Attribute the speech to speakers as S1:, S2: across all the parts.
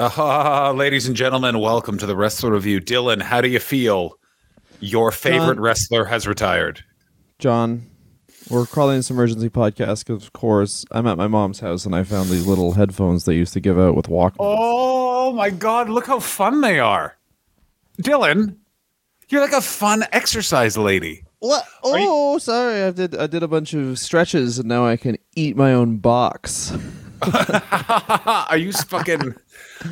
S1: Uh, ladies and gentlemen, welcome to the Wrestler Review. Dylan, how do you feel? Your favorite
S2: John-
S1: wrestler has retired.
S2: John, we're calling this emergency podcast because, of course, I'm at my mom's house and I found these little headphones they used to give out with Walkmans.
S1: Oh my God, look how fun they are. Dylan, you're like a fun exercise lady.
S2: What? Oh, sorry. I did. I did a bunch of stretches and now I can eat my own box.
S1: are you fucking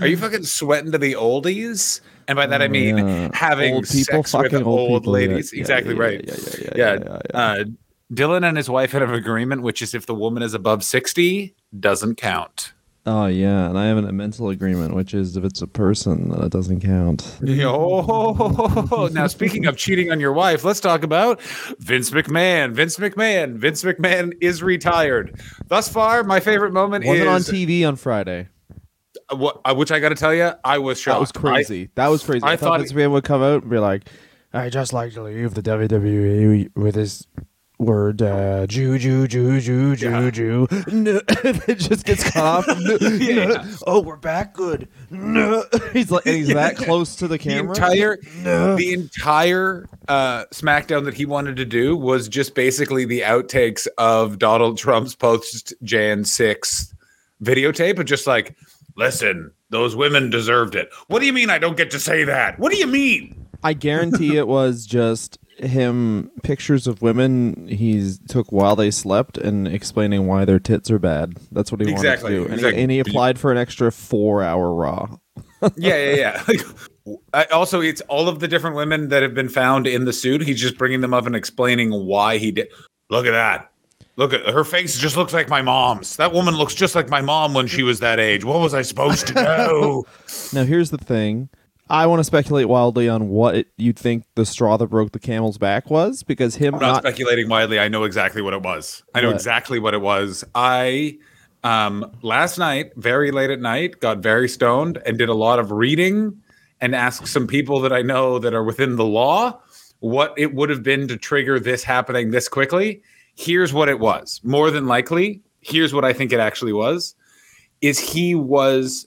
S1: are you fucking sweating to the oldies? And by that I mean
S2: yeah.
S1: having
S2: Old people,
S1: sex with
S2: fucking old
S1: old,
S2: people,
S1: ladies.
S2: yeah,
S1: exactly
S2: yeah,
S1: right.
S2: yeah, yeah, yeah,
S1: yeah.
S2: yeah, yeah,
S1: Uh, Dylan and his wife had an agreement, which is if the woman is above sixty, doesn't count.
S2: Oh yeah, and I have a mental agreement, which is if it's a person, then it doesn't count.
S1: Oh, now speaking of cheating on your wife, let's talk about Vince McMahon. Vince McMahon. Vince McMahon is retired. Thus far, my favorite moment
S2: Wasn't on TV on Friday.
S1: uh, what, uh, which I got to tell you, I was shocked.
S2: That was crazy. that was crazy.
S1: I
S2: I,
S1: thought
S2: thought Vince McMahon would come out and be like,
S3: I just like to leave the WWE with his word uh, Jew, Jew, Jew, Jew, Jew,
S1: Yeah.
S3: Jew.
S2: no, it just gets off. No,
S1: Yeah.
S2: no. Oh, we're back. Good. No. He's like, and he's that close to the camera.
S1: the entire the entire uh, SmackDown that he wanted to do was just basically the outtakes of Donald Trump's post Jan six videotape, but just like, listen, those women deserved it. What do you mean I don't get to say that? What do you mean?
S2: I guarantee it was just him pictures of women he took while they slept and explaining why their tits are bad. That's what he
S1: Exactly,
S2: wanted to do. And,
S1: exactly.
S2: he, and he applied for an extra four hour Raw.
S1: yeah, yeah, yeah. Like, I, also, it's all of the different women that have been found in the suit. He's just bringing them up and explaining why he did. Look at that. Look at her face. Just looks like my mom's. That woman looks just like my mom when she was that age. What was I supposed to do?
S2: Now, here's the thing. I want to speculate wildly on what it, you'd think the straw that broke the camel's back was because him
S1: I'm not,
S2: not
S1: speculating wildly. I know exactly what it was. I know
S2: What?
S1: exactly what it was. I um last night, very late at night, got very stoned and did a lot of reading and asked some people that I know that are within the law what it would have been to trigger this happening this quickly. Here's what it was. More than likely, here's what I think it actually was is he was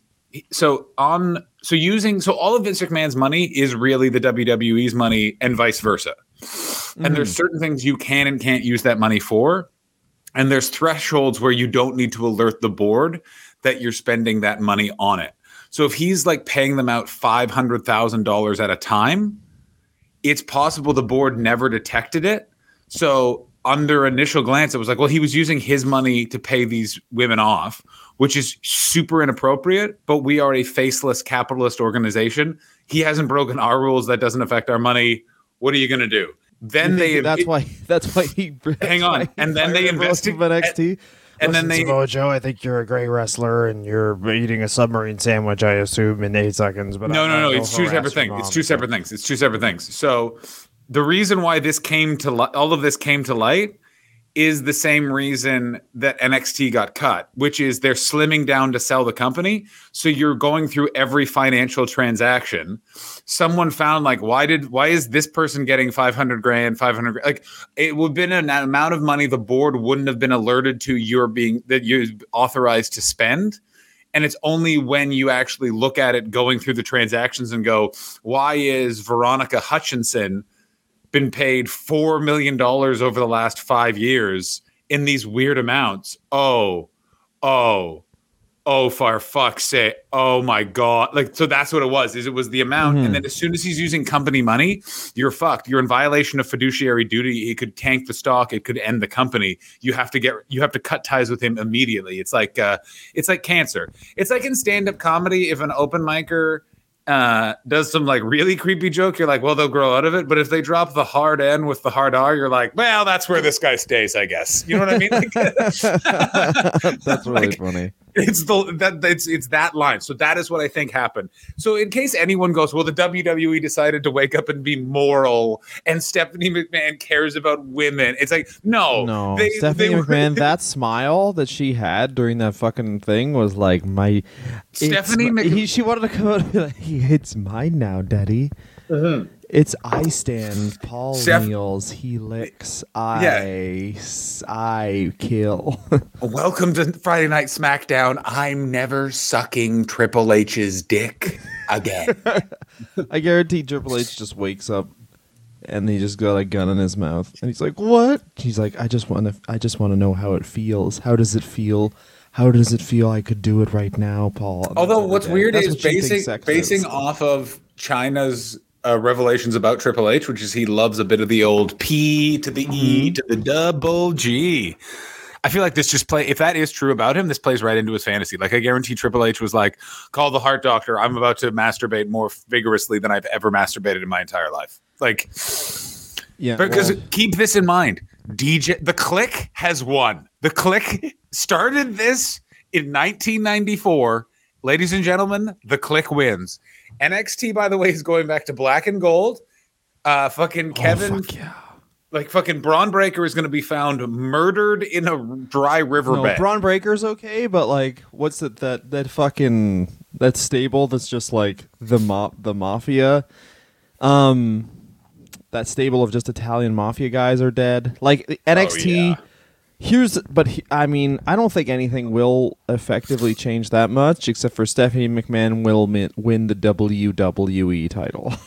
S1: so on so using so all of Vince McMahon's money is really the WWE's money and vice versa. And there's mm. certain things you can and can't use that money for. And there's thresholds where you don't need to alert the board that you're spending that money on it. So if he's like paying them out $500,000 at a time, it's possible the board never detected it. So under initial glance, it was like, well, he was using his money to pay these women off, which is super inappropriate. But we are a faceless capitalist organization. He hasn't broken our rules. That doesn't affect our money. What are you going to do? Then they
S2: that's why that's why he
S1: Hang on. And then they
S2: off NXT.
S1: and then they
S3: Samoa Joe, I think you're a great wrestler, and you're eating a submarine sandwich, I assume, in eight seconds. But
S1: no,
S3: I'm
S1: no, no. It's two separate things. It's two
S3: so-
S1: separate things. It's two separate things. So the reason why this came to li- all of this came to light is the same reason that NXT got cut, which is they're slimming down to sell the company. So you're going through every financial transaction. Someone found like, why did why is this person getting 500 grand, 500 grand? Like it would have been an amount of money the board wouldn't have been alerted to you're being that you're authorized to spend. And it's only when you actually look at it going through the transactions and go, why is Veronica Hutchinson been paid $4 million over the last five years in these weird amounts? Oh, oh, oh, for fuck's sake. Oh my God. Like, so that's what it was, is it was the amount.
S2: Mhm.
S1: And then as soon as he's using company money, you're fucked. You're in violation of fiduciary duty. It could tank the stock. It could end the company. You have to get, you have to cut ties with him immediately. It's like, uh, it's like cancer. It's like in stand-up comedy, if an open micer uh, does some like really creepy joke, you're like, well, they'll grow out of it. But if they drop the hard N with the hard R, you're like, well, that's where this guy stays, I guess. You know what I mean? Like,
S2: That's really
S1: Like-
S2: funny.
S1: It's the that it's it's that line. So that is what I think happened. So in case anyone goes, well, the WWE decided to wake up and be moral, and Stephanie McMahon cares about women. It's like no,
S2: No,
S1: they-
S2: Stephanie
S1: they were-
S2: McMahon, that smile that she had during that fucking thing was like my.
S1: Stephanie
S2: my-
S1: Mc-
S2: he, she wanted to come out and be like, "It's mine now, Daddy."
S1: Mm-hmm.
S2: It's I stand. Paul
S1: Steph-
S2: kneels. He licks. I kill.
S1: Welcome to Friday Night SmackDown. I'm never sucking Triple H's dick again.
S2: I guarantee Triple H just wakes up and he just got a gun in his mouth and he's like, "What?" He's like, "I just want to. I just want to know how it feels. How does it feel? How does it feel? I could do it right now, Paul."
S1: Although what's weird
S2: That's
S1: is
S2: what
S1: basing basing
S2: is.
S1: off of Chyna's uh, revelations about Triple H, which is he loves a bit of the old P to the E to the double G. I feel like this just play. If that is true about him, this plays right into his fantasy. Like I guarantee Triple H was like, "Call the heart doctor. I'm about to masturbate more vigorously than I've ever masturbated in my entire life." Like
S2: Yeah,
S1: because
S2: well,
S1: keep this in mind, DJ the Kliq has won. The Kliq started this in 1994. Ladies and gentlemen, the Kliq wins. NXT, by the way, is going back to black and gold. Uh, fucking Kevin,
S2: oh, fuck yeah.
S1: like fucking Bron Breakker is going to be found murdered in a dry
S2: No,
S1: riverbed.
S2: Bron Breakker's okay, but like, what's it that that fucking that stable that's just like the mop the mafia, um, that stable of just Italian mafia guys are dead. Like NXT.
S1: yeah.
S2: Here's, but he, I mean, I don't think anything will effectively change that much, except for Stephanie McMahon will mi- win the WWE title.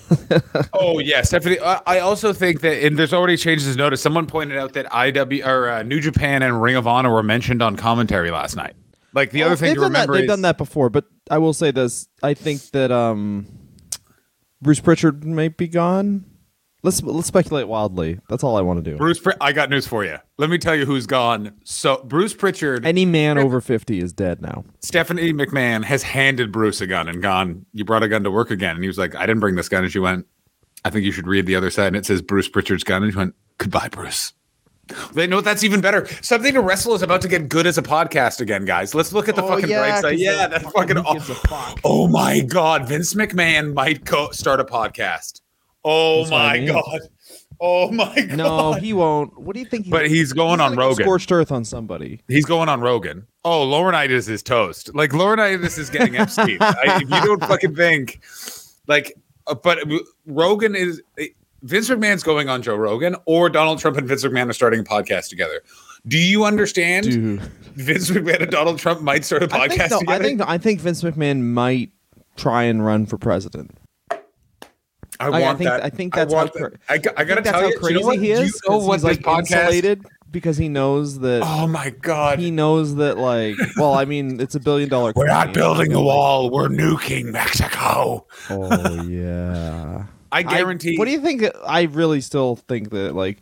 S1: Oh yeah, Stephanie. I I also think that, and there's already changes noticed. Someone pointed out that IW or uh, New Japan and Ring of Honor were mentioned on commentary last night. Like the other thing to
S2: done that.
S1: remember
S2: They've
S1: is
S2: done that before, but I will say this: I think that um, Bruce Pritchard might be gone. Let's let's speculate wildly. That's all I want to do.
S1: Bruce. I got news for you. Let me tell you who's gone. So Bruce Pritchard,
S2: Any man over fifty is dead now.
S1: Stephanie McMahon has handed Bruce a gun and gone. You brought a gun to work again, and he was like, "I didn't bring this gun." And she went, "I think you should read the other side." And it says Bruce Pritchard's gun, and she went, "Goodbye, Bruce." They know that's even better. Something to wrestle is about to get good as a podcast again, guys. Let's look at the
S2: Oh,
S1: fucking
S2: yeah,
S1: bright side. Yeah, that's
S2: fucking-
S1: fucking.
S2: who gives a fuck?
S1: Oh my god, Vince McMahon might go start a podcast. Oh
S2: That's what I
S1: my
S2: mean.
S1: god. Oh my god.
S2: No, he won't. What do you think?
S1: But he's going on
S2: gonna
S1: Rogan.
S2: Scorched earth on somebody.
S1: He's going on Rogan. Oh, Laurinaitis is toast. Like Laurinaitis is getting Epstein. I, if you don't fucking think, like, uh, but Rogan is Vince McMahon's going on Joe Rogan, or Donald Trump and Vince McMahon are starting a podcast together. Do you understand?
S2: Dude,
S1: Vince McMahon and Donald Trump might start a podcast
S2: I think, no, I think I think Vince McMahon might try and run for president.
S1: I
S2: I- I
S1: want
S2: think-
S1: that.
S2: I think that's
S1: want
S2: how
S1: that. I, got- I
S2: I
S1: gotta tell
S2: how
S1: you,
S2: crazy
S1: you know what?
S2: he
S1: Do. You know what
S2: like
S1: podcast?
S2: insulated because he knows that
S1: Oh my god.
S2: he knows that like well i mean it's a billion dollar
S1: We're not building a wall. We're nuking Mexico.
S2: oh yeah
S1: I
S2: I-
S1: guarantee.
S2: what do you think i really still think that like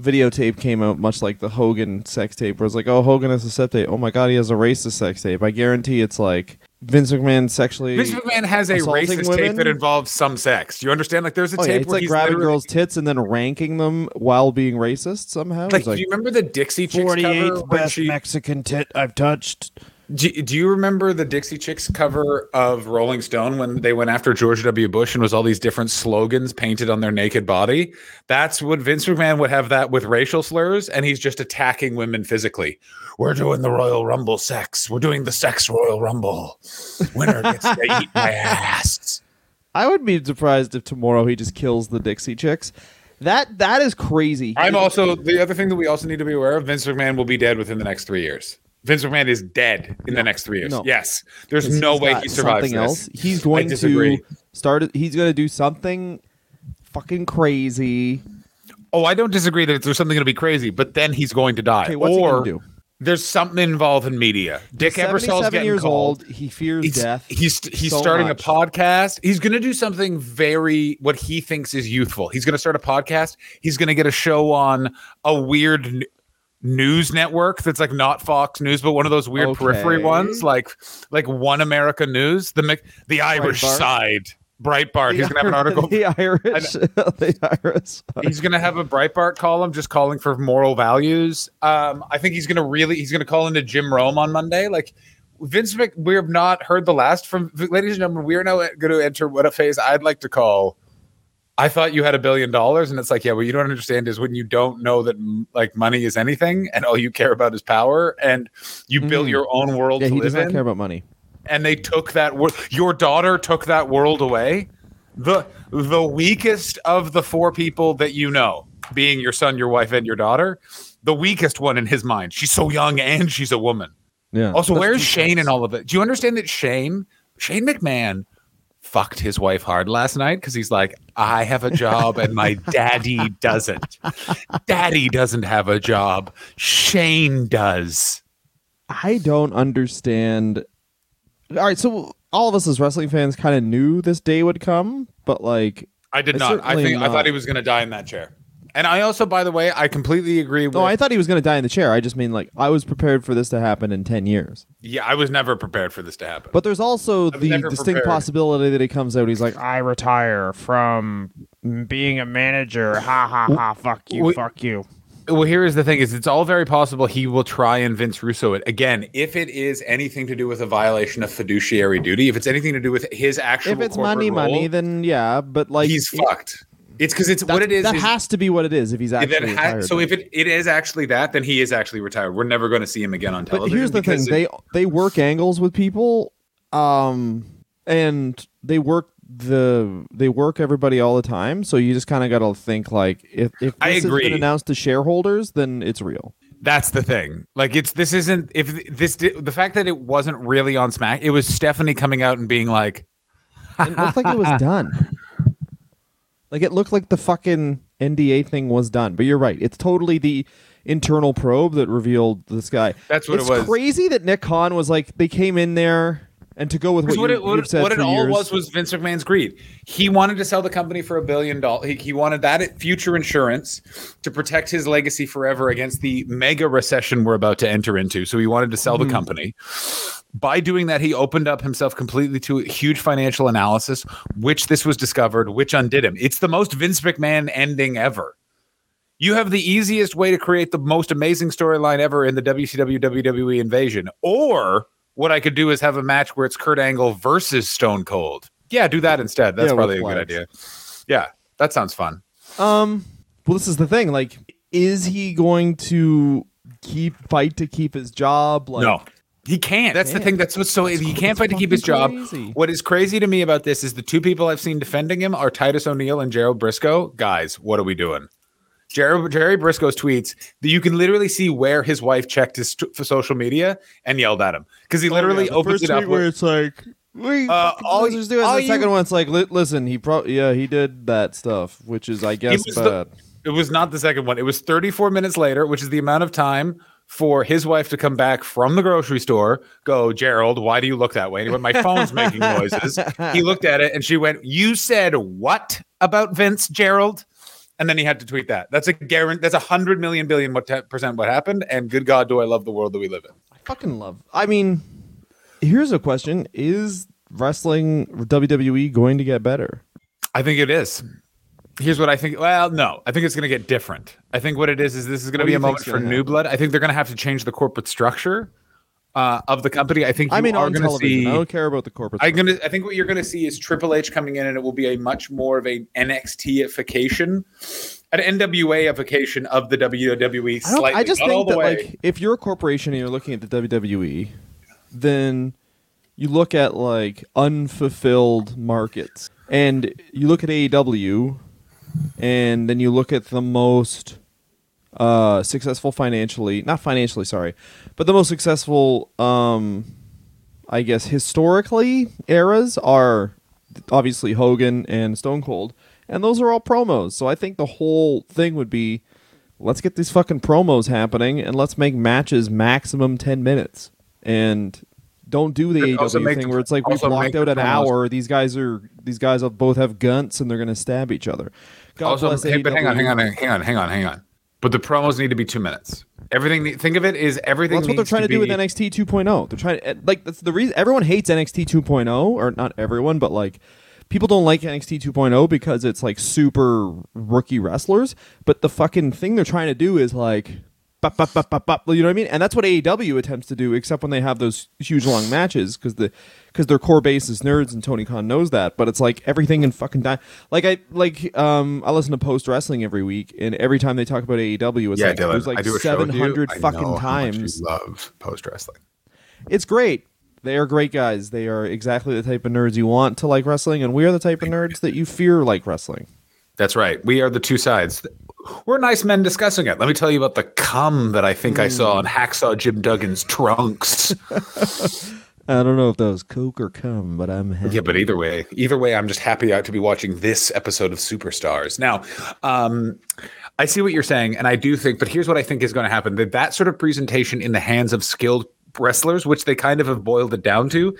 S2: videotape came out much like the hogan sex tape where it's like oh hogan has a sex tape oh my god he has a racist sex tape i guarantee it's like vince mcmahon sexually
S1: Vince McMahon has a racist
S2: women?
S1: tape that involves some sex. Do you understand? Like, there's a
S2: oh, yeah,
S1: tape
S2: it's
S1: where
S2: like
S1: he's
S2: grabbing
S1: literally-
S2: girls tits and then ranking them while being racist somehow
S1: Like,
S2: like
S1: do you remember the Dixie Chicks cover?
S3: 48th best
S1: she-
S3: Mexican tit I've touched.
S1: Do, do you remember the Dixie Chicks cover of Rolling Stone when they went after George W. Bush and was all these different slogans painted on their naked body? That's what Vince McMahon would have that with racial slurs, and he's just attacking women physically. We're doing the Royal Rumble sex. We're doing the sex Royal Rumble. Winner gets to eat my ass.
S2: i would be surprised if tomorrow he just kills the dixie chicks that that is crazy
S1: I'm also the other thing that we also need to be aware of. Vince McMahon will be dead within the next three years. Vince McMahon is dead in the next three years.
S2: No.
S1: Yes, there's no way he survives
S2: something
S1: this.
S2: else. He's going to start. He's going to do something fucking crazy.
S1: Oh, I don't disagree that there's something going to be crazy, but then he's going to die.
S2: Okay, what's
S1: or
S2: he do?
S1: there's something involved in media. Dick Ebersol's getting
S2: years old. He fears
S1: He's,
S2: death.
S1: he's he's
S2: so
S1: starting
S2: much.
S1: a podcast. He's going to do something very what he thinks is youthful. He's going to start a podcast. He's going to get a show on a weird news network that's like not Fox News, but one of those weird periphery ones, like like One America News, the Mc- the Irish
S2: Breitbart?
S1: side, Breitbart. He's going to have an article.
S2: the Irish. the Irish.
S1: He's to have a Breitbart column just calling for moral values. Um, I think he's to really he's to call into Jim Rome on Monday. Like Vince Mc, we have not heard the last from ladies and gentlemen. We are now going to enter what a phase I'd like to call. I thought you had a billion dollars, and it's like, yeah, what you don't understand is when you don't know that like money is anything, and all you care about is power, and you build
S2: Mm.
S1: your own world
S2: Yeah,
S1: to
S2: he does not
S1: in
S2: care about money.
S1: and they took that world. Your daughter took that world away. the the weakest of the four people that you know, being your son, your wife, and your daughter, the weakest one in his mind. She's so young and she's a woman.
S2: Yeah.
S1: Also, where's Shane in all of it? Do you understand that Shane, Shane McMahon, fucked his wife hard last night because he's like, I have a job and my daddy doesn't. Daddy doesn't have a job. Shane does.
S2: I don't understand. All right, so all of us as wrestling fans kind of knew this day would come, but like,
S1: I did not. I think I thought he was going to die in that chair. And I also, by the way, I completely agree with.
S2: no, I thought he was going to die in the chair. I just mean like I was prepared for this to happen in ten years.
S1: yeah, I was never prepared for this to happen.
S2: But there's also the distinct
S1: prepared.
S2: possibility that he comes out. He's like,
S3: I retire from being a manager. Ha ha ha. Fuck you. Fuck you.
S1: Well, here is the thing: is it's all very possible he will try and Vince Russo it again if it is anything to do with a violation of fiduciary duty. If it's anything to do with his actual,
S2: if it's money,
S1: role,
S2: money, then yeah. But like,
S1: he's
S2: it-
S1: fucked. It's because it's what it is.
S2: That
S1: is-
S2: has to be what it is. If he's actually
S1: ha-
S2: retired.
S1: so if it, it is actually that, then he is actually retired. We're never going to see him again on television.
S2: But here's the thing:
S1: it-
S2: they they work angles with people, um, and they work the they work everybody all the time. So you just kind of got to think like, if if this has been announced to shareholders, then it's real.
S1: That's the thing. Like it's this isn't if this the fact that it wasn't really on Smack. It was Stephanie coming out and being like,
S2: It looked like it was done. Like it looked like the fucking NDA thing was done. But you're right; it's totally the internal probe that revealed this guy.
S1: That's what it
S2: it's
S1: was.
S2: crazy that Nick Khan was like they came in there and to go with what,
S1: what,
S2: you,
S1: it, what,
S2: you've said
S1: what it
S2: for
S1: all
S2: years.
S1: was was Vince McMahon's greed. He wanted to sell the company for a billion dollars. He, he wanted that at future insurance to protect his legacy forever against the mega recession we're about to enter into. So he wanted to sell the mm-hmm. company. By doing that, he opened up himself completely to huge financial analysis, which this was discovered, which undid him. It's the most Vince McMahon ending ever. You have the easiest way to create the most amazing storyline ever in the WCW WWE invasion. Or what I could do is have a match where it's Kurt Angle versus Stone Cold. Yeah, do that instead. That's
S2: Yeah,
S1: probably a good idea. Yeah, that sounds fun.
S2: Um, well, this is the thing. Like, is he going to keep fight to keep his job? Like,
S1: no, he can't. That's the thing. That's what's so he can't fight to keep his job.
S2: crazy.
S1: What is crazy to me about this is the two people I've seen defending him are Titus O'Neil and Gerald Brisco. Guys, what are we doing? Jerry, Jerry Brisco's tweets that you can literally see where his wife checked his t- for social media and yelled at him because he literally
S2: Oh, the
S1: opens
S2: first
S1: it up.
S2: tweet where it's like, "We
S1: Uh, all
S2: losers do it." the second
S1: you-
S2: one, it's like, "Li- listen, he pro, yeah, he did that stuff, which is, I guess,
S1: was
S2: bad.
S1: the- It was not the second one. It was 34 minutes later, which is the amount of time for his wife to come back from the grocery store, go, Gerald, why do you look that way? And he went, My phone's making noises. He looked at it and she went, You said what about Vince, Gerald? And then he had to tweet that. That's a guarantee. That's a hundred million billion what percent what happened. And good God, do I love the world that we live in.
S2: I fucking love. I mean, here's a question: Is wrestling WWE going to get better?
S1: I think it is. Here's what I think. Well, no, I think it's going to get different. I think what it is is this is going to be a moment for new blood. I think they're going to have to change the corporate structure uh, of the company. I think you
S2: I mean,
S1: are going to
S2: television.
S1: see.
S2: I don't care about the corporate.
S1: I'm gonna. I think what you're gonna see is Triple H coming in, and it will be a much more of a NXT-ification, an NWA-ification of the WWE.
S2: I,
S1: Slightly,
S2: I just think that
S1: way.
S2: like if you're a corporation and you're looking at the WWE, then you look at like unfulfilled markets, and you look at AEW, and then you look at the most uh, successful financially, not financially, sorry, but the most successful, um, I guess historically eras are obviously Hogan and Stone Cold, and those are all promos. So I think the whole thing would be let's get these fucking promos happening and let's make matches maximum 10 minutes. And don't do the AEW thing where it's like we blocked out an hour. These guys are these guys both have guns and they're going to stab each other God
S1: also,
S2: bless
S1: hey, but hang on, hang on, hang on, hang on, hang on. But the promos need to be two minutes. Everything. Think of it is everything.
S2: Well, that's what they're trying to, do with NXT 2.0. They're trying to eh, like that's the reason everyone hates NXT 2.0 or not everyone, but like people don't like NXT 2.0 because it's like super rookie wrestlers. But the fucking thing they're trying to do is like. Bop, bop, bop, bop, bop, you know what I mean? And that's what AEW attempts to do, except when they have those huge long matches, because the because their core base is nerds, and Tony Khan knows that. But it's like everything in fucking di- like I like um I listen to post wrestling every week, and every time they talk about AEW, it's
S1: Yeah,
S2: like
S1: Dylan.
S2: there's like
S1: seven hundred do a show with
S2: seven
S1: you.
S2: hundred
S1: I know
S2: fucking times
S1: love post wrestling.
S2: it's great, They are great guys. They are exactly the type of nerds you want to like wrestling, and we are the type of nerds that you fear like wrestling.
S1: That's right. We are the two sides. We're nice men discussing it. Let me tell you about the cum that I think I saw on Hacksaw Jim Duggan's trunks.
S2: I don't know if that was Coke or cum, but I'm happy.
S1: Yeah, but either way, either way, I'm just happy to be watching this episode of Superstars. Now, um, I see what you're saying, and I do think, but here's what I think is going to happen: that that sort of presentation in the hands of skilled wrestlers, which they kind of have boiled it down to,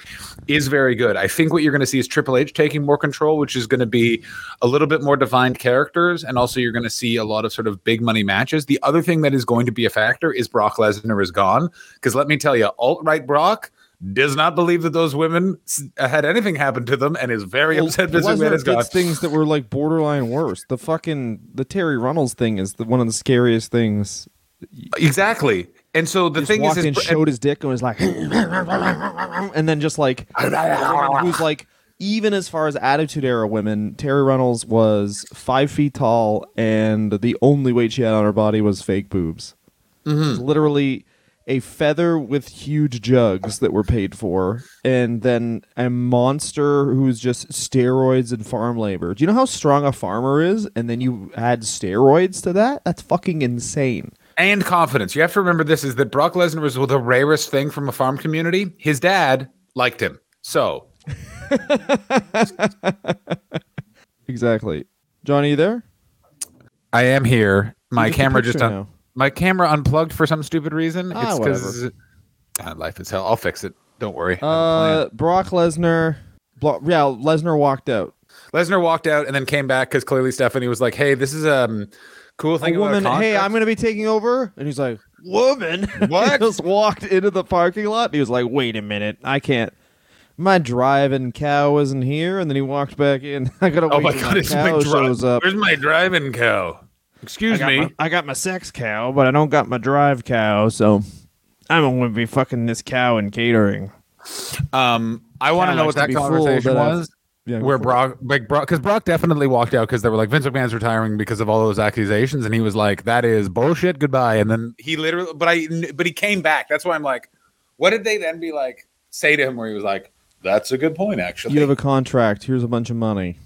S1: is very good. I think what you're going to see is Triple H taking more control, which is going to be a little bit more defined characters, and also you're going to see a lot of sort of big money matches. The other thing that is going to be a factor is Brock Lesnar is gone, because let me tell you, alt right Brock does not believe that those women uh, had anything happen to them and is very
S2: Well,
S1: upset McMahon
S2: Lesnar
S1: is gone.
S2: things that were like borderline worse. The fucking the Terri Runnels thing is the, one of the scariest things.
S1: Exactly. And so the thing is,
S2: in, showed his dick, and was like, and then just like who's like even as far as attitude era women, Terri Runnels was five feet tall, and the only weight she had on her body was fake boobs.
S1: Mm-hmm.
S2: Literally a feather with huge jugs that were paid for, and then a monster who's just steroids and farm labor. Do you know how strong a farmer is? And then you add steroids to that? That's fucking insane.
S1: And confidence. You have to remember this is that Brock Lesnar was the rarest thing from a farm community. His dad liked him. So
S2: Exactly. Johnny, you there?
S1: I am here. My
S2: Look at the
S1: camera just un-
S2: now.
S1: my camera unplugged for some stupid reason.
S2: Ah,
S1: it's because life is hell. I'll fix it. Don't worry. I have a plan.
S2: Uh, Brock Lesnar. Blo- yeah, Lesnar walked out.
S1: Lesnar walked out and then came back because clearly Stephanie was like, "Hey, this is um cool thing."
S2: a
S1: about
S2: woman, hey. I'm going to be taking over. And he's like, woman?
S1: What?
S2: he just walked into the parking lot. And he was like, wait a minute. I can't. My driving cow isn't here. And then he walked back in. I got to
S1: Oh
S2: wait
S1: my
S2: till
S1: god!
S2: my
S1: It's my
S2: cow
S1: dri-
S2: shows up.
S1: Where's my driving cow? Excuse
S2: got,
S1: me.
S2: my, I got my sex cow, but I don't got my drive cow. So I'm going to be fucking this cow in catering.
S1: Um, I want to know what that conversation was.
S2: Yeah, go
S1: where. Brock, like Brock, because Brock definitely walked out because they were like Vince McMahon's retiring because of all those accusations, and he was like, "That is bullshit. Goodbye." And then he literally, but I, but he came back. That's why I'm like, what did they then be like? Say to him where he was like, "That's a good point, actually."
S2: You have a contract. Here's a bunch of money.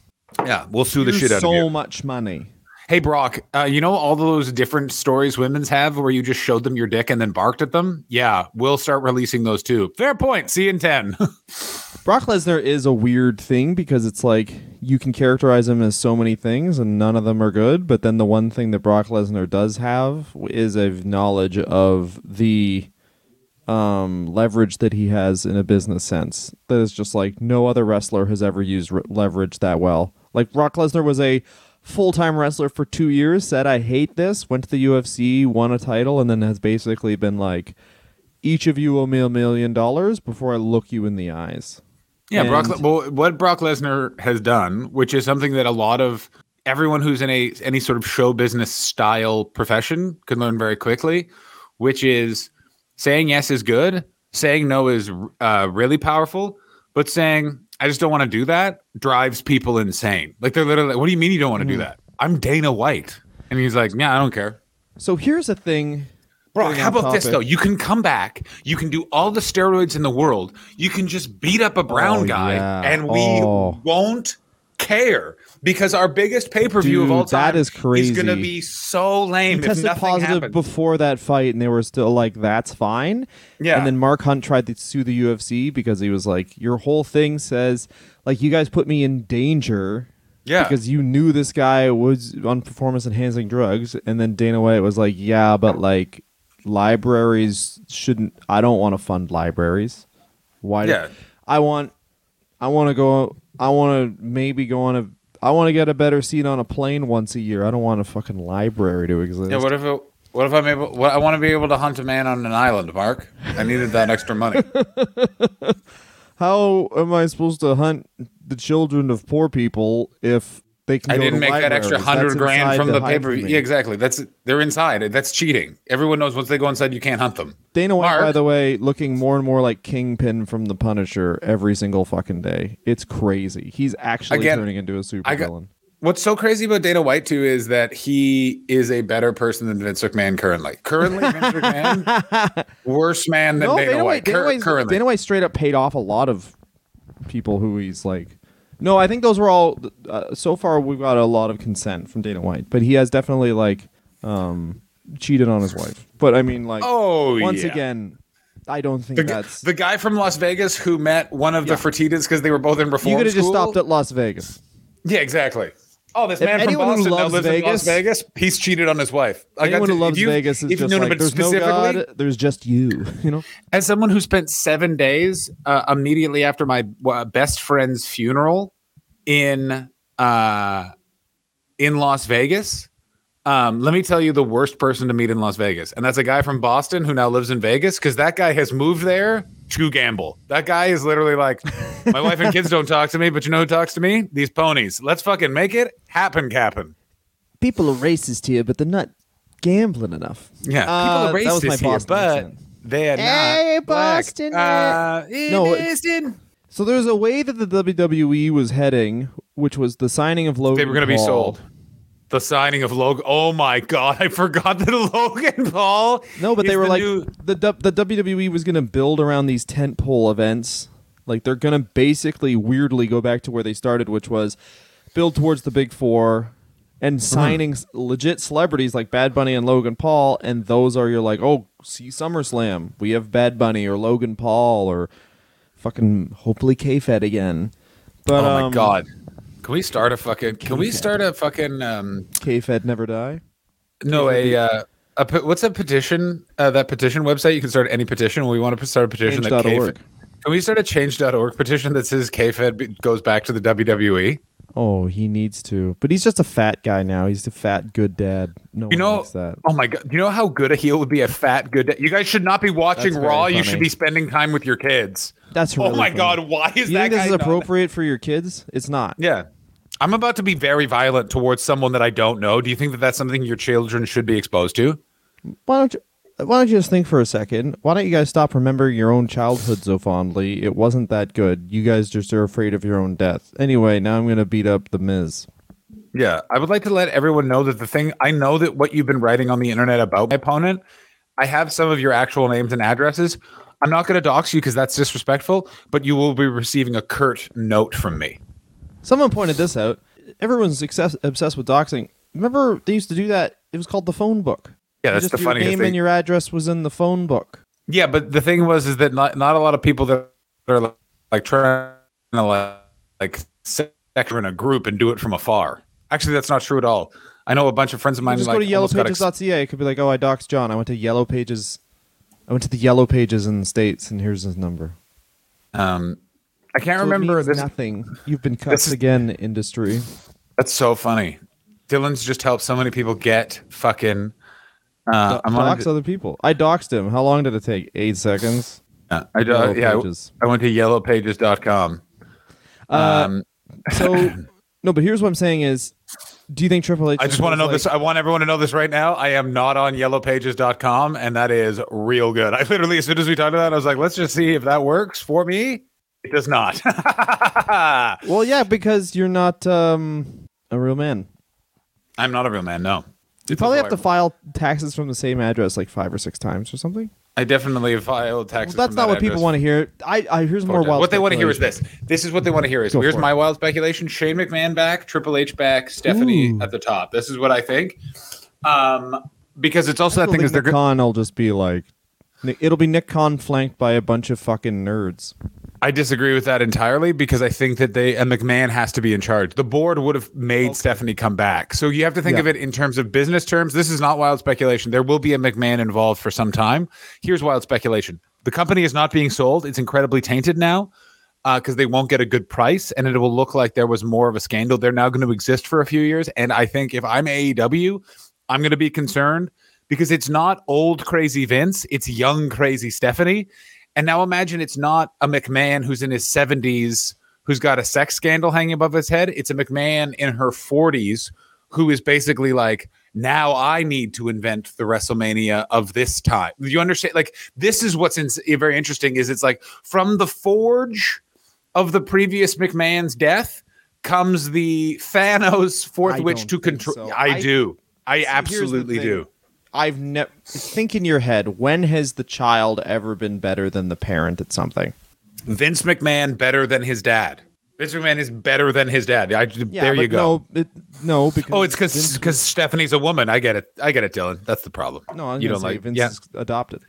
S1: yeah, we'll sue the shit out
S2: so
S1: of you.
S2: So much money.
S1: Hey Brock, uh, you know all those different stories women's have where you just showed them your dick and then barked at them? Yeah, we'll start releasing those too. Fair point. See you in ten.
S2: Brock Lesnar is a weird thing because it's like you can characterize him as so many things and none of them are good. But then the one thing that Brock Lesnar does have is a knowledge of the um, leverage that he has in a business sense. That is just like no other wrestler has ever used re- leverage that well. Like Brock Lesnar was a full time wrestler for two years, said, I hate this, went to the UFC, won a title, and then has basically been like, each of you owe me a million dollars before I look you in the eyes.
S1: Yeah, Brock.
S2: And-
S1: Well, what Brock Lesnar has done, which is something that a lot of everyone who's in a any sort of show business style profession can learn very quickly, which is saying yes is good, saying no is uh, really powerful, but saying I just don't want to do that drives people insane. Like they're literally, like, what do you mean you don't want to
S2: Mm-hmm.
S1: do that? I'm Dana White, and he's like, yeah, I don't care.
S2: So here's the thing.
S1: Bro,
S2: Getting
S1: how about this though? You can come back. You can do all the steroids in the world. You can just beat up a brown
S2: Oh,
S1: guy,
S2: yeah.
S1: and we
S2: Oh.
S1: won't care because our biggest pay per view of all time
S2: that is crazy.
S1: going to be so lame.
S2: He tested positive
S1: happens.
S2: before that fight, and they were still like, "That's fine."
S1: Yeah.
S2: And then Mark Hunt tried to sue the UFC because he was like, "Your whole thing says like you guys put me in danger."
S1: Yeah.
S2: Because you knew this guy was on performance enhancing drugs, and then Dana White was like, "Yeah, but like libraries shouldn't. I don't want to fund libraries. Why? do-
S1: Yeah.
S2: I want. I want to go. I want to maybe go on a. I want to get a better seat on a plane once a year. I don't want a fucking library to exist.
S1: yeah. What if it, what if I'm able? What, I want to be able to hunt a man on an island, Mark. I needed that extra money.
S2: How am I supposed to hunt the children of poor people if they can?
S1: I didn't make that extra hundred grand from the paper. Yeah, exactly. That's they're inside. That's cheating. Everyone knows once they go inside, you can't hunt them.
S2: Dana White,
S1: Mark?
S2: by the way, looking more and more like Kingpin from The Punisher every single fucking day. It's crazy. He's actually
S1: Again,
S2: turning into a supervillain.
S1: What's so crazy about Dana White too is that he is a better person than Vince McMahon currently. Currently, Vince McMahon, worse man than
S2: No,
S1: Dana,
S2: Dana
S1: White.
S2: Dana,
S1: cur-
S2: Dana White straight up paid off a lot of people who he's like. No, I think those were all. Uh, so far, we've got a lot of consent from Dana White, but he has definitely like um, cheated on his wife. But I mean, like,
S1: oh
S2: once
S1: yeah.
S2: again, I don't think
S1: The,
S2: that's.
S1: the guy from Las Vegas who met one of
S2: Yeah.
S1: the Fertitas because they were both in reform
S2: you could have just stopped at Las Vegas.
S1: Yeah, exactly. Oh, this
S2: If
S1: man from Boston now lives in Las
S2: Vegas-
S1: Vegas. He's cheated on his wife. I got
S2: Anyone
S1: to-
S2: who loves
S1: you-
S2: Vegas is just like, there's no God, there's just you. You know,
S1: as someone who spent seven days uh, immediately after my uh, best friend's funeral in uh, in Las Vegas. Um, let me tell you the worst person to meet in Las Vegas, and that's a guy from Boston who now lives in Vegas because that guy has moved there to gamble. That guy is literally like, my wife and kids don't talk to me, but you know who talks to me? These ponies. Let's fucking make it happen, Cap'n.
S2: people are racist here, but they're not gambling enough.
S1: Yeah, people
S2: Uh,
S1: are
S2: that was my
S1: racist here,
S2: Boston
S1: but
S2: accent.
S1: they are
S2: Hey,
S1: not black.
S2: Boston,
S1: Uh, in
S2: No, it-
S1: Boston.
S2: So there's a way that the WWE was heading, which was the signing of Logan.
S1: They were going to be sold. The signing of Logan. Oh my god, I forgot that Logan Paul.
S2: No, but they were
S1: the
S2: like
S1: new-
S2: the the WWE was going to build around these tentpole events. Like they're going to basically weirdly go back to where they started, which was build towards the big four and signing s legit celebrities like Bad Bunny and Logan Paul, and those are your like, oh, see SummerSlam, we have Bad Bunny or Logan Paul or fucking hopefully K-Fed again. But
S1: oh my
S2: um,
S1: god. Can we start a fucking? Can we start a fucking? Um,
S2: K-Fed never die.
S1: no, a uh, a pe- what's a petition? Uh, that petition website. You can start any petition. We want to start a petition that
S2: Change.org.
S1: KFed. Can we start a change.org petition that says KFed be- goes back to the? WWE?
S2: Oh, he needs to, but he's just a fat guy now. He's a fat good dad. No
S1: You
S2: one
S1: know,
S2: that.
S1: oh my god, you know how good a heel would be? A fat good. You guys should not be watching
S2: That's
S1: Raw. You should be spending time with your kids.
S2: That's
S1: right.
S2: oh
S1: my
S2: funny.
S1: god, why is
S2: You
S1: that
S2: think this
S1: guy
S2: is appropriate for your kids? It's not.
S1: Yeah. I'm about to be very violent towards someone that I don't know. Do you think that that's something your children should be exposed to?
S2: Why don't you? Why don't you just think for a second? Why don't you guys stop remembering your own childhood so fondly? It wasn't that good. You guys just are afraid of your own death. Anyway, now I'm gonna beat up the Miz.
S1: Yeah. I would like to let everyone know that the thing I know that what you've been writing on the internet about my opponent, I have some of your actual names and addresses. I'm not going to dox you because that's disrespectful, but you will be receiving a curt note from me.
S2: Someone pointed this out. Everyone's obsessed with doxing. Remember they used to do that? It was called the phone book.
S1: Yeah, that's
S2: just,
S1: the
S2: your
S1: funniest
S2: name
S1: thing.
S2: and your address was in the phone book.
S1: Yeah, but the thing was is that not, not a lot of people that are like, like trying to like, like sector in a group and do it from afar. Actually, that's not true at all. I know a bunch of friends of
S2: You
S1: mine
S2: just
S1: like
S2: go to
S1: got ex-
S2: yellowpages.ca. It could be like, oh, I doxed John. I went to Yellow Pages. I went to the Yellow Pages in the states, and here's his number.
S1: um, I can't
S2: So
S1: remember this.
S2: Nothing. You've been
S1: This
S2: cussed
S1: is-
S2: again, industry.
S1: That's so funny. Dylan's just helped so many people get fucking. Uh, on.
S2: dox other people. I doxed him. How long did it take? Eight seconds.
S1: Uh, I, do-
S2: Yellow
S1: yeah, I-
S2: Pages.
S1: I went to yellowpages.com.
S2: Uh,
S1: Um,
S2: So no, but here's what I'm saying is, do you think Triple H?
S1: I just want to know
S2: was
S1: this. I want everyone to know this right now. I am not on yellowpages.com, and that is real good. I literally, as soon as we talked about it, I was like, let's just see if that works for me. It does not.
S2: Well, yeah, because you're not um, a real man.
S1: I'm not a real man. No.
S2: You probably have to file taxes from the same address like five or six times or something.
S1: I definitely have filed
S2: Well,
S1: taxes.
S2: that's not
S1: that
S2: what people want to hear. I, I here's more wild.
S1: What they want to hear is this. This is what they want to hear is
S2: Go
S1: here's my wild speculation. Shane McMahon back, Triple H back, Stephanie
S2: Ooh.
S1: at the top. This is what I think. Um, because it's also
S2: I
S1: that thing is they're
S2: Nick
S1: go-
S2: Khan will just be like, it'll be Nick Khan flanked by a bunch of fucking nerds.
S1: I disagree with that entirely because I think that they and McMahon has to be in charge. The board would have made Stephanie come back. So you have to think
S2: Yeah.
S1: of it in terms of business terms. This is not wild speculation. There will be a McMahon involved for some time. Here's wild speculation. The company is not being sold. It's incredibly tainted now uh, because they won't get a good price and it will look like there was more of a scandal. They're now going to exist for a few years. And I think if I'm AEW, I'm going to be concerned because it's not old crazy Vince, it's young crazy Stephanie. And now imagine it's not a McMahon who's in his 70s who's got a sex scandal hanging above his head. It's a McMahon in her 40s who is basically like, now I need to invent the WrestleMania of this time. You understand? Like, this is what's in, very interesting is it's like from the forge of the previous McMahon's death comes the Thanos witch to control.
S2: so.
S1: I,
S2: I-
S1: do. I absolutely do.
S2: I've never think in your head. When has the child ever been better than the parent at something?
S1: Vince McMahon better than his dad. Vince McMahon is better than his dad. I, there you go.
S2: No, it, no, because
S1: Oh, it's because because Stephanie's a woman. I get it. I get it, Dylan. That's the problem.
S2: no, was
S1: you don't
S2: say
S1: like.
S2: Vince
S1: yeah.
S2: adopted.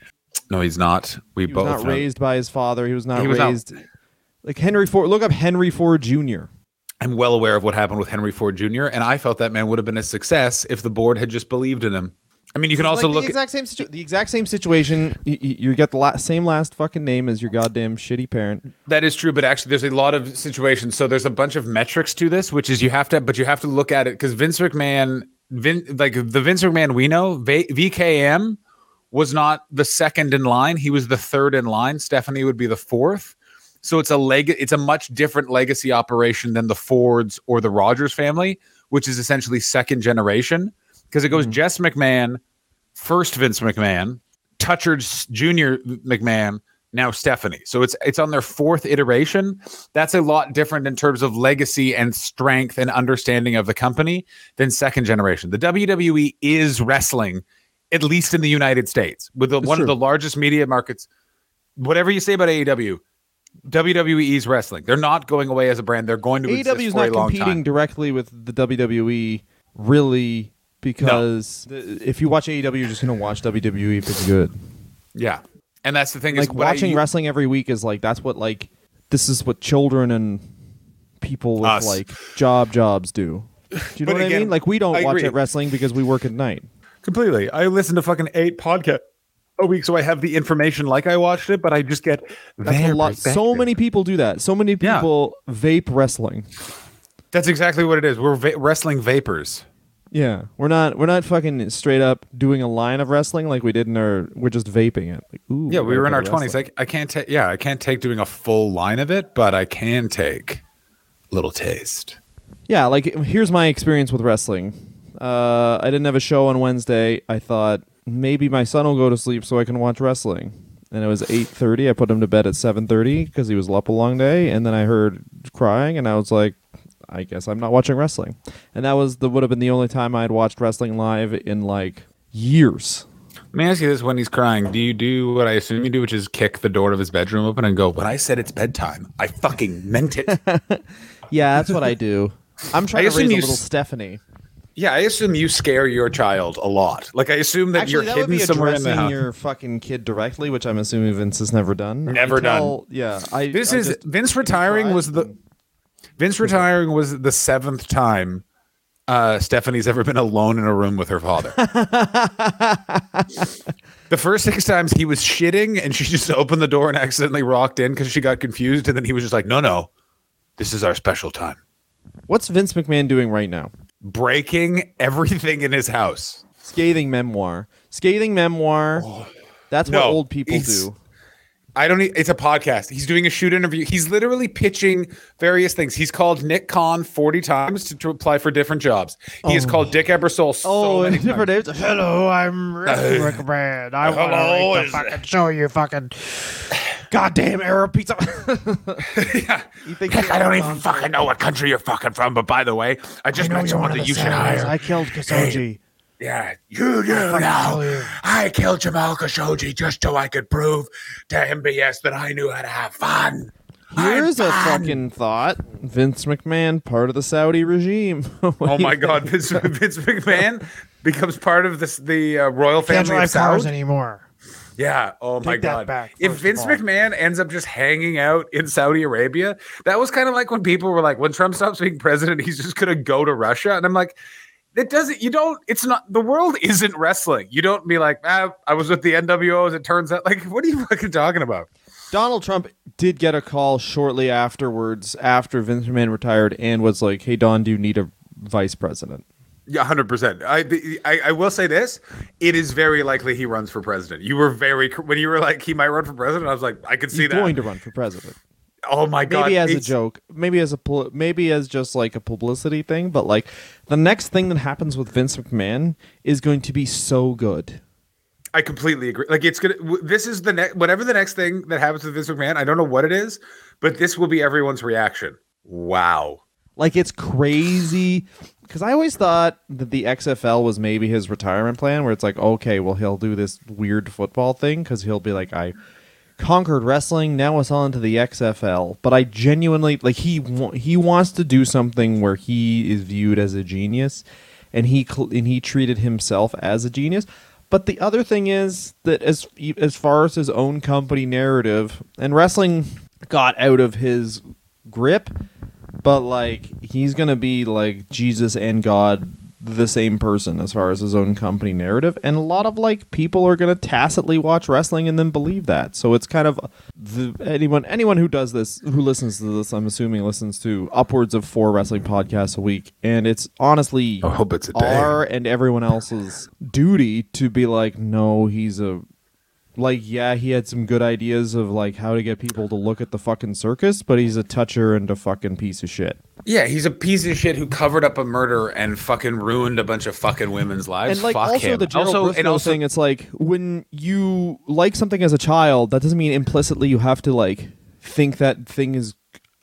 S1: No, he's not. We
S2: He was
S1: both.
S2: not
S1: know.
S2: raised by his father. He was not
S1: He was not-
S2: raised like Henry Ford. Look up Henry Ford Jr.
S1: I'm well aware of what happened with Henry Ford Jr. And I felt that man would have been a success if the board had just believed in him. I mean, you can also
S2: like
S1: look.
S2: the
S1: at,
S2: exact same situ- the exact same situation. You, you you get the la- same last fucking name as your goddamn shitty parent.
S1: That is true, but actually, there's a lot of situations. So there's a bunch of metrics to this, which is you have to, but you have to look at it because Vince McMahon, Vin, like the Vince McMahon we know, v, VKM was not the second in line; he was the third in line. Stephanie would be the fourth. So it's a leg, it's a much different legacy operation than the Fords or the Rogers family, which is essentially second generation because it goes mm-hmm. Jess McMahon, first Vince McMahon, Touchard's Junior McMahon, now Stephanie. So it's it's on their fourth iteration. That's a lot different in terms of legacy and strength and understanding of the company than second generation. The WWE is wrestling, at least in the United States, with the, one
S2: true.
S1: of the largest media markets. Whatever you say about AEW, WWE is wrestling. They're not going away as a brand. They're going to exist
S2: AEW is
S1: a
S2: not competing directly with the WWE, really, because the- if you watch AEW, you're just gonna watch WWE if it's good.
S1: Yeah, and that's the thing is
S2: Like
S1: what I-
S2: watching
S1: you-
S2: wrestling every week is like that's what like this is what children and people with
S1: Us.
S2: like job jobs do. Do you know
S1: But
S2: what I mean? Like we don't
S1: I
S2: watch
S1: agree.
S2: it wrestling because we work at night.
S1: Completely. I listen to fucking eight podcasts a week, so I have the information like I watched it, but I just get
S2: That's
S1: their
S2: a lot. So many people do that. So many
S1: Yeah.
S2: people vape wrestling.
S1: That's exactly what it is. We're va- wrestling vapors.
S2: Yeah, we're not we're not fucking straight up doing a line of wrestling like we did in our. We're just vaping it. Like, ooh,
S1: Yeah, we were in our twenties. I, I can't take. Yeah, I can't take doing a full line of it, but I can take a little taste.
S2: Yeah, like here's my experience with wrestling. Uh, I didn't have a show on Wednesday. I thought maybe my son will go to sleep so I can watch wrestling. And it was 8:30. I put him to bed at 7:30 because he was up a long day. And then I heard crying, and I was like, I guess I'm not watching wrestling. And that was the would have been the only time I had watched wrestling live in like years.
S1: Let me ask you this: When he's crying, do you do what I assume you do, which is kick the door of his bedroom open and go, "When I said it's bedtime, I fucking meant it."
S2: Yeah, that's what I do. I'm trying
S1: I
S2: to raise a little
S1: s-
S2: Stephanie.
S1: yeah, I assume you scare your child a lot. Like I assume that
S2: Actually,
S1: you're
S2: that would be
S1: somewhere in the house.
S2: your fucking kid directly, which I'm assuming Vince has never done.
S1: Never
S2: tell- Yeah, I.
S1: This
S2: I
S1: is Vince retiring was the
S2: and-
S1: Vince retiring was the seventh time uh, Stephanie's ever been alone in a room with her father. the first six times he was shitting and she just opened the door and accidentally rocked in because she got confused, and then he was just like, "No, no, this is our special time."
S2: What's Vince McMahon doing right now?
S1: Breaking everything in his house.
S2: Scathing memoir. Scathing memoir. That's what old people do.
S1: I don't. e- It's a podcast. He's doing a shoot interview. He's literally pitching various things. He's called Nick Khan forty times to, to apply for different jobs. He has oh. called Dick Ebersol so
S2: Oh,
S1: many
S2: different
S1: times.
S2: names.
S3: Hello, I'm Rick McMahon. I want to fucking show you fucking goddamn Arab pizza.
S1: yeah.
S2: You think
S1: I don't even fucking know what country you're fucking from, but by the way, I just
S3: I
S1: met someone that you should hire.
S3: I killed Khashoggi.
S1: Yeah, you do now. I killed Jamal Khashoggi just so I could prove to MBS that I knew how to have fun.
S2: Here's a fucking thought. Vince McMahon, part of the Saudi regime.
S1: Oh my God. Vince, Vince McMahon becomes part of this the uh, royal
S3: Can't
S1: family of
S3: drive cars anymore.
S1: Yeah. Oh my
S3: Take that
S1: God.
S3: back,
S1: if Vince. McMahon ends up just hanging out in Saudi Arabia, that was kind of like when people were like, when Trump stops being president, he's just gonna go to Russia, and I'm like. It doesn't. You don't. It's not. The world isn't wrestling. You don't be like, ah, I was with the NWO. As it turns out, like, what are you fucking talking about?
S2: Donald Trump did get a call shortly afterwards, after Vince McMahon retired, and was like, "Hey Don, do you need a vice president?"
S1: Yeah, hundred percent. I, the- I I will say this: it is very likely he runs for president. You were very when you were like he might run for president. I was like, I could see that
S2: He's
S1: that.
S2: going to run for president.
S1: Oh my god!
S2: maybe as a joke, maybe as a maybe as just like a publicity thing, but like the next thing that happens with Vince McMahon is going to be so good.
S1: I completely agree. Like it's gonna. This is the next. Whatever the next thing that happens with Vince McMahon, I don't know what it is, but this will be everyone's reaction. Wow.
S2: Like it's crazy because I always thought that the XFL was maybe his retirement plan, where it's like, okay, well he'll do this weird football thing because he'll be like, I conquered wrestling, now it's on to the XFL. But I genuinely like he he wants to do something where he is viewed as a genius, and he and he treated himself as a genius. But the other thing is that as as far as his own company narrative and wrestling got out of his grip, but like he's gonna be like Jesus and God the same person as far as his own company narrative and a lot of like people are gonna tacitly watch wrestling and then believe that so it's kind of the anyone anyone who does this who listens to this i'm assuming listens to upwards of four wrestling podcasts a week and it's honestly
S1: I hope it's a day.
S2: our and everyone else's duty to be like no he's a like yeah he had some good ideas of like how to get people to look at the fucking circus but he's a toucher and a fucking piece of shit
S1: Yeah, he's a piece of shit who covered up a murder and fucking ruined a bunch of fucking women's lives.
S2: and like
S1: Fuck
S2: also
S1: him.
S2: the Gerald
S1: also,
S2: Brisco
S1: and also,
S2: thing it's like when you like something as a child that doesn't mean implicitly you have to like think that thing is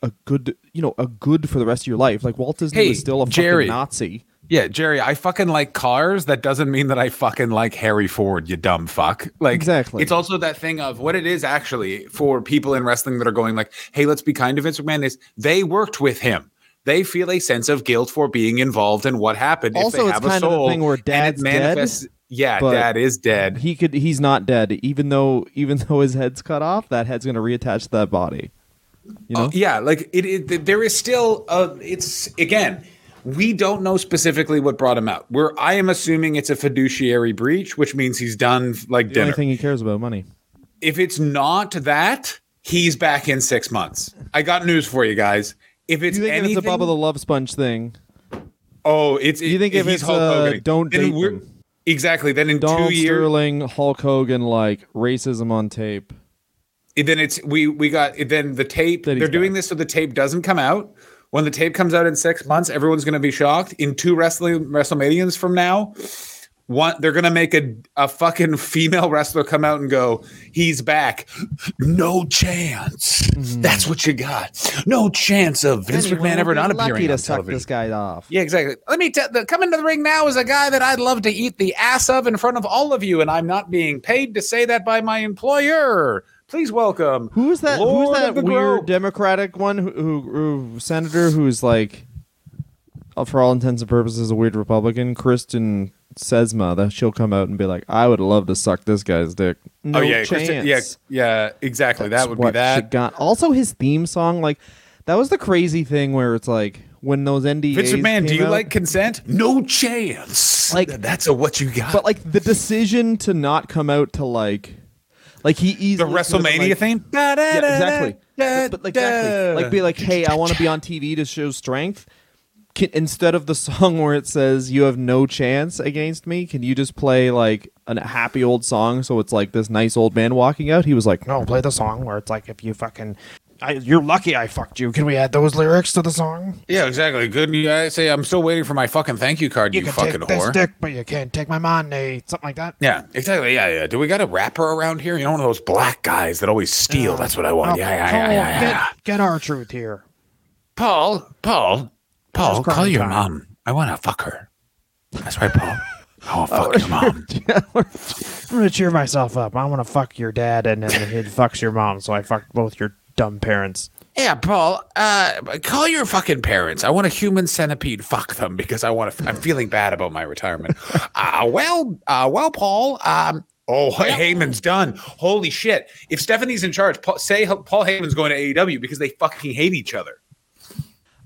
S2: a good you know a good for the rest of your life like Walt Disney
S1: Hey,
S2: was still a
S1: Jerry.
S2: fucking Nazi
S1: yeah, Jerry, I fucking like cars. That doesn't mean that I fucking like Harry Ford. You dumb fuck. Like
S2: Exactly.
S1: It's also that thing of what it is actually for people in wrestling that are going like, "Hey, let's be kind to Vince McMahon." Is they worked with him. They feel a sense of guilt for being involved in what happened.
S2: Also,
S1: if they
S2: it's
S1: have a
S2: kind of the
S1: soul,
S2: thing where dad's dead,
S1: Yeah, dad is dead.
S2: he could he's not dead even though even though his head's cut off that head's going to reattach to that body you know
S1: Uh, yeah, like it, it. There is still a. It's again. We don't know specifically what brought him out. We're. I am assuming it's a fiduciary breach, which means he's done like
S2: the
S1: dinner.
S2: only thing he cares about money
S1: if it's not that, he's back in six months. I got news for you guys. If it's
S2: you think if
S1: anything,
S2: it's a Bubba the Love Sponge thing
S1: oh, it's.
S2: you think if
S1: he's
S2: it's,
S1: Hulk
S2: uh,
S1: Hogan,
S2: don't date them.
S1: Exactly. Then in
S2: Donald
S1: two years,
S2: Sterling Hulk Hogan like racism on tape
S1: then it's we we got then the tape. They're doing
S2: back.
S1: this so the tape doesn't come out. When the tape comes out in six months, everyone's going to be shocked. In two wrestling WrestleManias from now, one they're going to make a a fucking female wrestler come out and go, "He's back." No chance.
S2: Mm-hmm.
S1: That's what you got. No chance of Vince McMahon ever not
S2: lucky
S1: appearing
S2: to suck
S1: television.
S2: this guy off
S1: Yeah, exactly. Let me tell. The, come into the ring now is a guy that I'd love to eat the ass of in front of all of you, and I'm not being paid to say that by my employer. Please welcome.
S2: Who's that?
S1: Lord
S2: who's that weird
S1: Grove.
S2: Democratic one who, who, who senator who's like, uh, for all intents and purposes, a weird Republican? Kyrsten Sinema. That she'll come out and be like, "I would love to suck this guy's dick." No
S1: oh yeah,
S2: chance.
S1: Kyrsten- yeah, yeah, exactly.
S2: That's
S1: that would be that.
S2: she got. Also, his theme song, like, that was the crazy thing where it's like when those NDAs.
S1: Vince McMahon, do you
S2: out-
S1: like consent? No chance.
S2: Like-
S1: that's a what you got.
S2: But like the decision to not come out to like, like he
S1: the
S2: easily could've
S1: WrestleMania
S2: like,
S1: thing.
S2: Yeah, exactly. But, but, like, exactly. Like be like, hey, I want to be on TV to show strength. Can, instead of the song where it says you have no chance against me, can you just play like a happy old song? So it's like this nice old man walking out. He was like,
S3: No, play the song where it's like if you fucking, I, you're lucky I fucked you. Can we add those lyrics to the song?
S1: Yeah, exactly. Good. Guys say I'm still waiting for my fucking thank you card. You, you
S3: can
S1: fucking
S3: take this
S1: whore.
S3: dick, but you can't take my money. Something like that.
S1: Yeah, exactly. Yeah, yeah. Do we got a rapper around here? You know, one of those black guys that always steal. That's what I want.
S3: Oh,
S1: yeah, yeah,
S3: Paul,
S1: yeah, yeah, yeah.
S3: Get, get our truth here.
S1: Paul, Paul, Paul, call your
S3: time.
S1: mom. I want to fuck her. That's right, Paul. I want to
S3: Oh,
S1: fuck your mom.
S3: I'm gonna cheer myself up. I want to fuck your dad, and then he fucks your mom. So I fucked both your dumb parents.
S1: Yeah, Paul. Uh, call your fucking parents. I want a human centipede. Fuck them because I want to. I'm feeling bad about my retirement. uh, well, uh, well, Paul. Um, oh, Heyman's done. Holy shit! If Stephanie's in charge, Paul, say Paul Heyman's going to AEW because they fucking hate each other.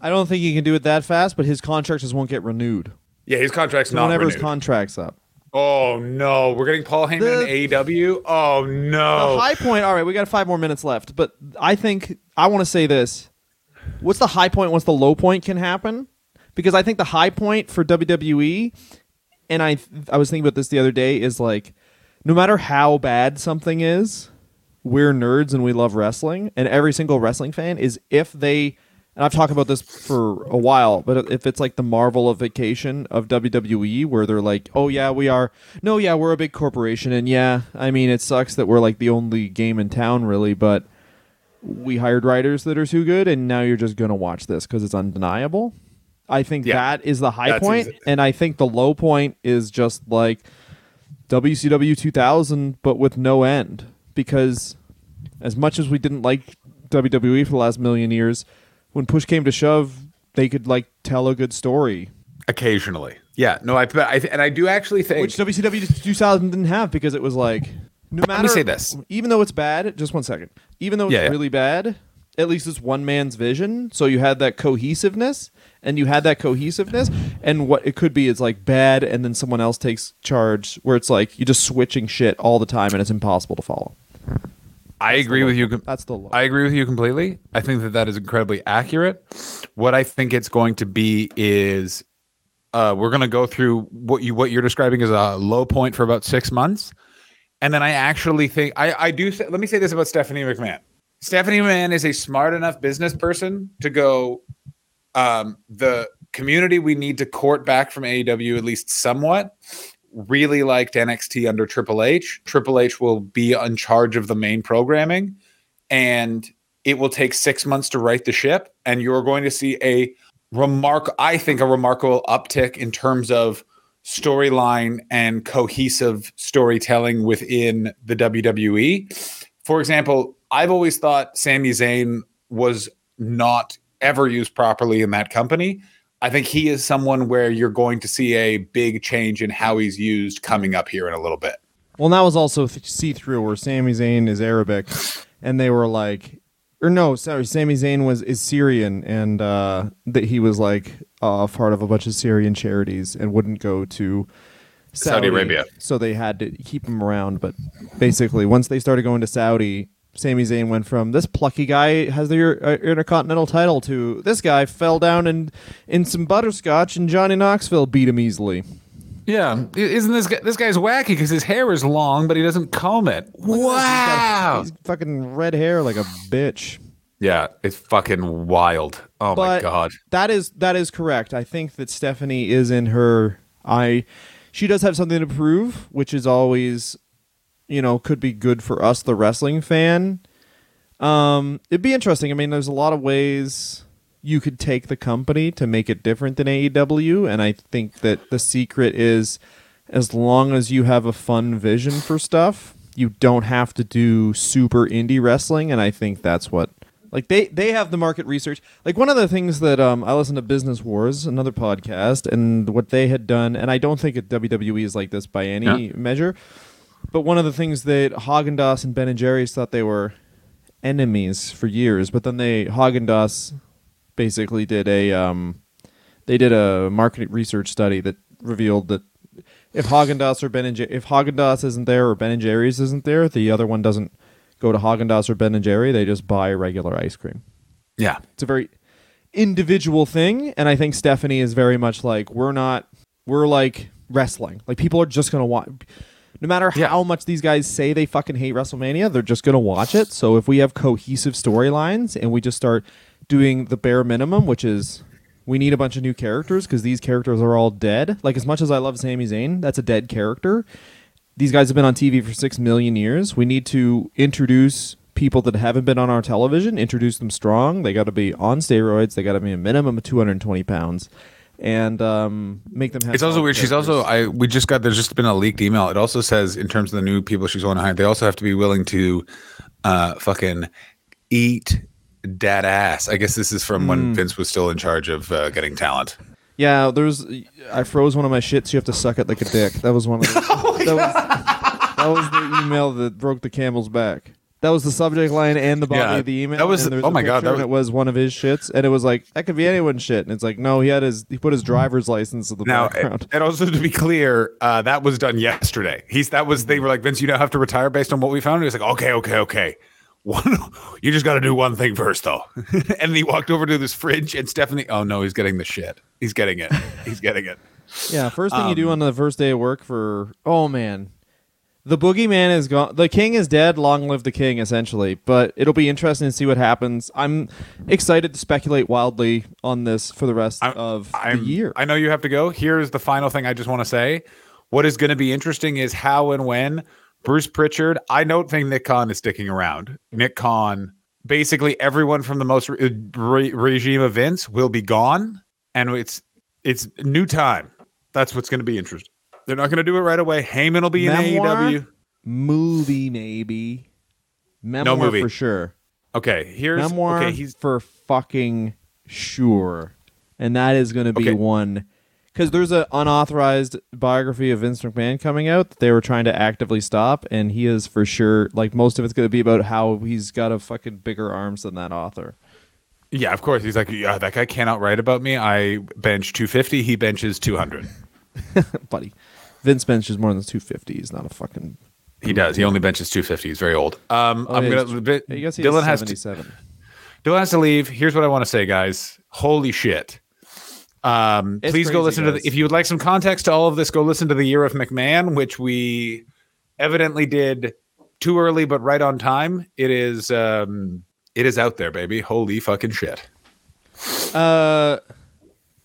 S2: I don't think he can do it that fast, but his contract just won't get renewed.
S1: Yeah, his contract's not
S2: Whenever his
S1: renewed.
S2: contract's up.
S1: Oh no, we're getting Paul Heyman
S2: The-
S1: in AEW. Oh no.
S2: The high point. All right, we got five more minutes left, but I think I want to say this: what's the high point? What's the low point can happen? Because I think the high point for WWE, and I I was thinking about this the other day, is like no matter how bad something is, we're nerds and we love wrestling, and every single wrestling fan is if they. And I've talked about this for a while, but if it's like the Marvelification of Vacation of WWE, where they're like, "Oh yeah, we are," no, yeah, we're a big corporation, and yeah, I mean, it sucks that we're like the only game in town, really, but we hired writers that are too good, and now you're just gonna watch this because it's undeniable. I think
S1: Yeah.
S2: that is the high point,
S1: exa-
S2: and I think the low point is just like WCW 2000, but with no end. Because as much as we didn't like WWE for the last million years, when push came to shove, they could like tell a good story,
S1: Occasionally, yeah. No, I, I and I do actually think
S2: which WCW 2000 didn't have because it was like no matter.
S1: Let me say this.
S2: even though it's bad, just one second. Even though it's
S1: Yeah, yeah.
S2: really bad, at least it's one man's vision. So you had that cohesiveness, and you had that cohesiveness. And what it could be is like bad, and then someone else takes charge, where it's like you're just switching shit all the time, and it's impossible to follow.
S1: I agree with you.
S2: That's the law.
S1: I agree with you completely. I think that that is incredibly accurate. What I think it's going to be is uh, we're going to go through what you what you're describing as a low point for about six months, and then I actually think I I do. Say, let me say this about Stephanie McMahon. Stephanie McMahon is a smart enough business person to go. Um, the community we need to court back from AEW at least somewhat. Really liked NXT under Triple H. Triple H will be in charge of the main programming and it will take six months to right the ship and you're going to see a remark i think a remarkable uptick in terms of storyline and cohesive storytelling within the wwe for example i've always thought Sami Zayn was not ever used properly in that company i think he is someone where you're going to see a big change in how he's used coming up here in a little bit
S2: Well, that was also th- see through where Sami Zayn is Arabic, and they were like, or no, sorry, Sami Zayn was is Syrian, and uh, that he was like uh, part of a bunch of Syrian charities and wouldn't go to
S1: Saudi Arabia.
S2: so they had to keep him around. But basically, once they started going to Saudi. Sami Zayn went from this plucky guy has the uh, intercontinental title to this guy fell down in in some butterscotch and Johnny Knoxville beat him easily.
S1: Yeah, isn't this guy? This guy's wacky because his hair is long, but he doesn't comb it. Wow.
S2: He's fucking red hair like a bitch.
S1: Yeah, it's fucking wild. Oh my god.
S2: that is that is correct. I think that Stephanie is in her I she does have something to prove, which is always you know, could be good for us the wrestling fan. Um it'd be interesting. I mean, there's a lot of ways you could take the company to make it different than AEW, and I think that the secret is as long as you have a fun vision for stuff, you don't have to do super indie wrestling, and I think that's what like they they have the market research. Like one of the things that um, I listen to Business Wars, another podcast, and what they had done, and I don't think WWE is like this by any
S1: Yeah.
S2: measure, but one of the things that Haagen Dazs and Ben and Jerry's thought they were enemies for years, but then they Haagen Dazs basically did a um, they did a market research study that revealed that if Haagen Dazs or Ben and Jer- if Haagen Dazs isn't there or Ben and Jerry's isn't there, the other one doesn't go to Haagen Dazs or Ben and Jerry. They just buy regular ice cream.
S1: Yeah.
S2: It's a very individual thing, and I think Stephanie is very much like we're not we're like wrestling. Like people are just gonna watch. No matter
S1: Yeah.
S2: how much these guys say they fucking hate WrestleMania, they're just gonna watch it. So if we have cohesive storylines and we just start doing the bare minimum, which is we need a bunch of new characters because these characters are all dead. Like as much as I love Sami Zayn, that's a dead character. These guys have been on TV for six million years. We need to introduce people that haven't been on our television, introduce them strong. They got to be on steroids. They got to be a minimum of 220 pounds, and um, make them have.
S1: It's also weird. She's also. I we just got there's just been a leaked email. It also says in terms of the new people she's going to hire, they also have to be willing to uh fucking eat dead ass. I guess this is from
S2: Hmm.
S1: when Vince was still in charge of uh, getting talent.
S2: Yeah, there's. I froze one of my shits. You have to suck it like a dick. That was one of the. that, was, that was the email that broke the camel's back. That was the subject line and the body
S1: Yeah,
S2: of the email.
S1: that was-
S2: there's
S1: oh my God, that
S2: and it was one of his shits, and it was like that could be anyone's shit, and it's like no, he had his he put his driver's license in the
S1: Now,
S2: background.
S1: and also to be clear, uh, that was done yesterday. He's that was they were like Vince, you now have to retire based on what we found. And he was like, okay, okay, okay. One, you just got to do one thing first, though. and he walked over to this fridge, and Stephanie, oh no, he's getting the shit. He's getting it. He's getting it.
S2: Yeah, first thing you do
S1: Um,
S2: on the first day of work for oh man. The boogeyman is gone. The king is dead. Long live the king, essentially. But it'll be interesting to see what happens. I'm excited to speculate wildly on this for the rest
S1: I'm-
S2: of
S1: I'm,
S2: the year.
S1: I know you have to go. Here's the final thing I just want to say. What is going to be interesting is how and when Bruce Pritchard. I don't think Nick Khan is sticking around. Nick Khan basically everyone from the most re- re- regime events will be gone, and it's it's new time. That's what's going to be interesting. They're not going to do it right away. Heyman will be in
S2: Memoir?
S1: AEW.
S2: Movie maybe. Memoir
S1: movie.
S2: for sure.
S1: Okay, here's
S2: Memoir
S1: okay. He's
S2: for fucking sure, and that is going to be
S1: Okay.
S2: one because there's an unauthorized biography of Vince McMahon coming out that they were trying to actively stop, and he is for sure like most of it's going to be about how he's got a fucking bigger arms than that author.
S1: yeah, of course. He's like, yeah, that guy cannot write about me. I bench 250. He benches 200.
S2: Buddy, Vince benches more than 250. He's not a fucking.
S1: He does. He only benches 250. He's very old. Um,
S2: Oh,
S1: I'm
S2: yeah,
S1: gonna.
S2: I guess
S1: Dylan has to.
S2: 77.
S1: Dylan has to leave. Here's what I want to say, guys. Holy shit. Um,
S2: It's
S1: please go
S2: crazy,
S1: listen to the, if you would like some context to all of this, go listen to the year of McMahon, which we evidently did too early, but right on time. It is, um, it is out there, baby. Holy fucking shit.
S2: Uh,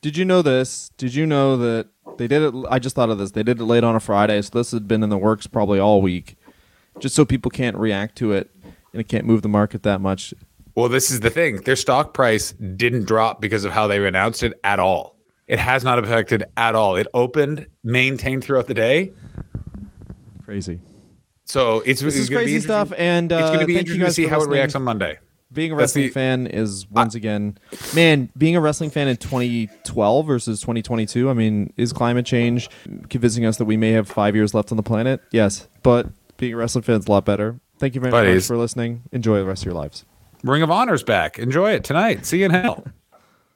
S2: did you know this? Did you know that they did it? I just thought of this. They did it late on a Friday, so this had been in the works probably all week, just so people can't react to it and it can't move the market that much.
S1: Well, this is the thing. Their stock price didn't drop because of how they announced it at all. It has not affected at all. It opened, maintained throughout the day.
S2: Crazy.
S1: So it's,
S2: This
S1: it's
S2: is crazy stuff, and uh,
S1: it's going to be interesting to see how it reacts on Monday.
S2: Being a wrestling
S1: the-
S2: fan is once again, man. Being a wrestling fan in 2012 versus 2022. I mean, is climate change convincing us that we may have five years left on the planet? Yes, but being a wrestling fan is a lot better. Thank you very much for listening. Enjoy the rest of your lives.
S1: Ring of Honor's back. Enjoy it tonight. See you in hell.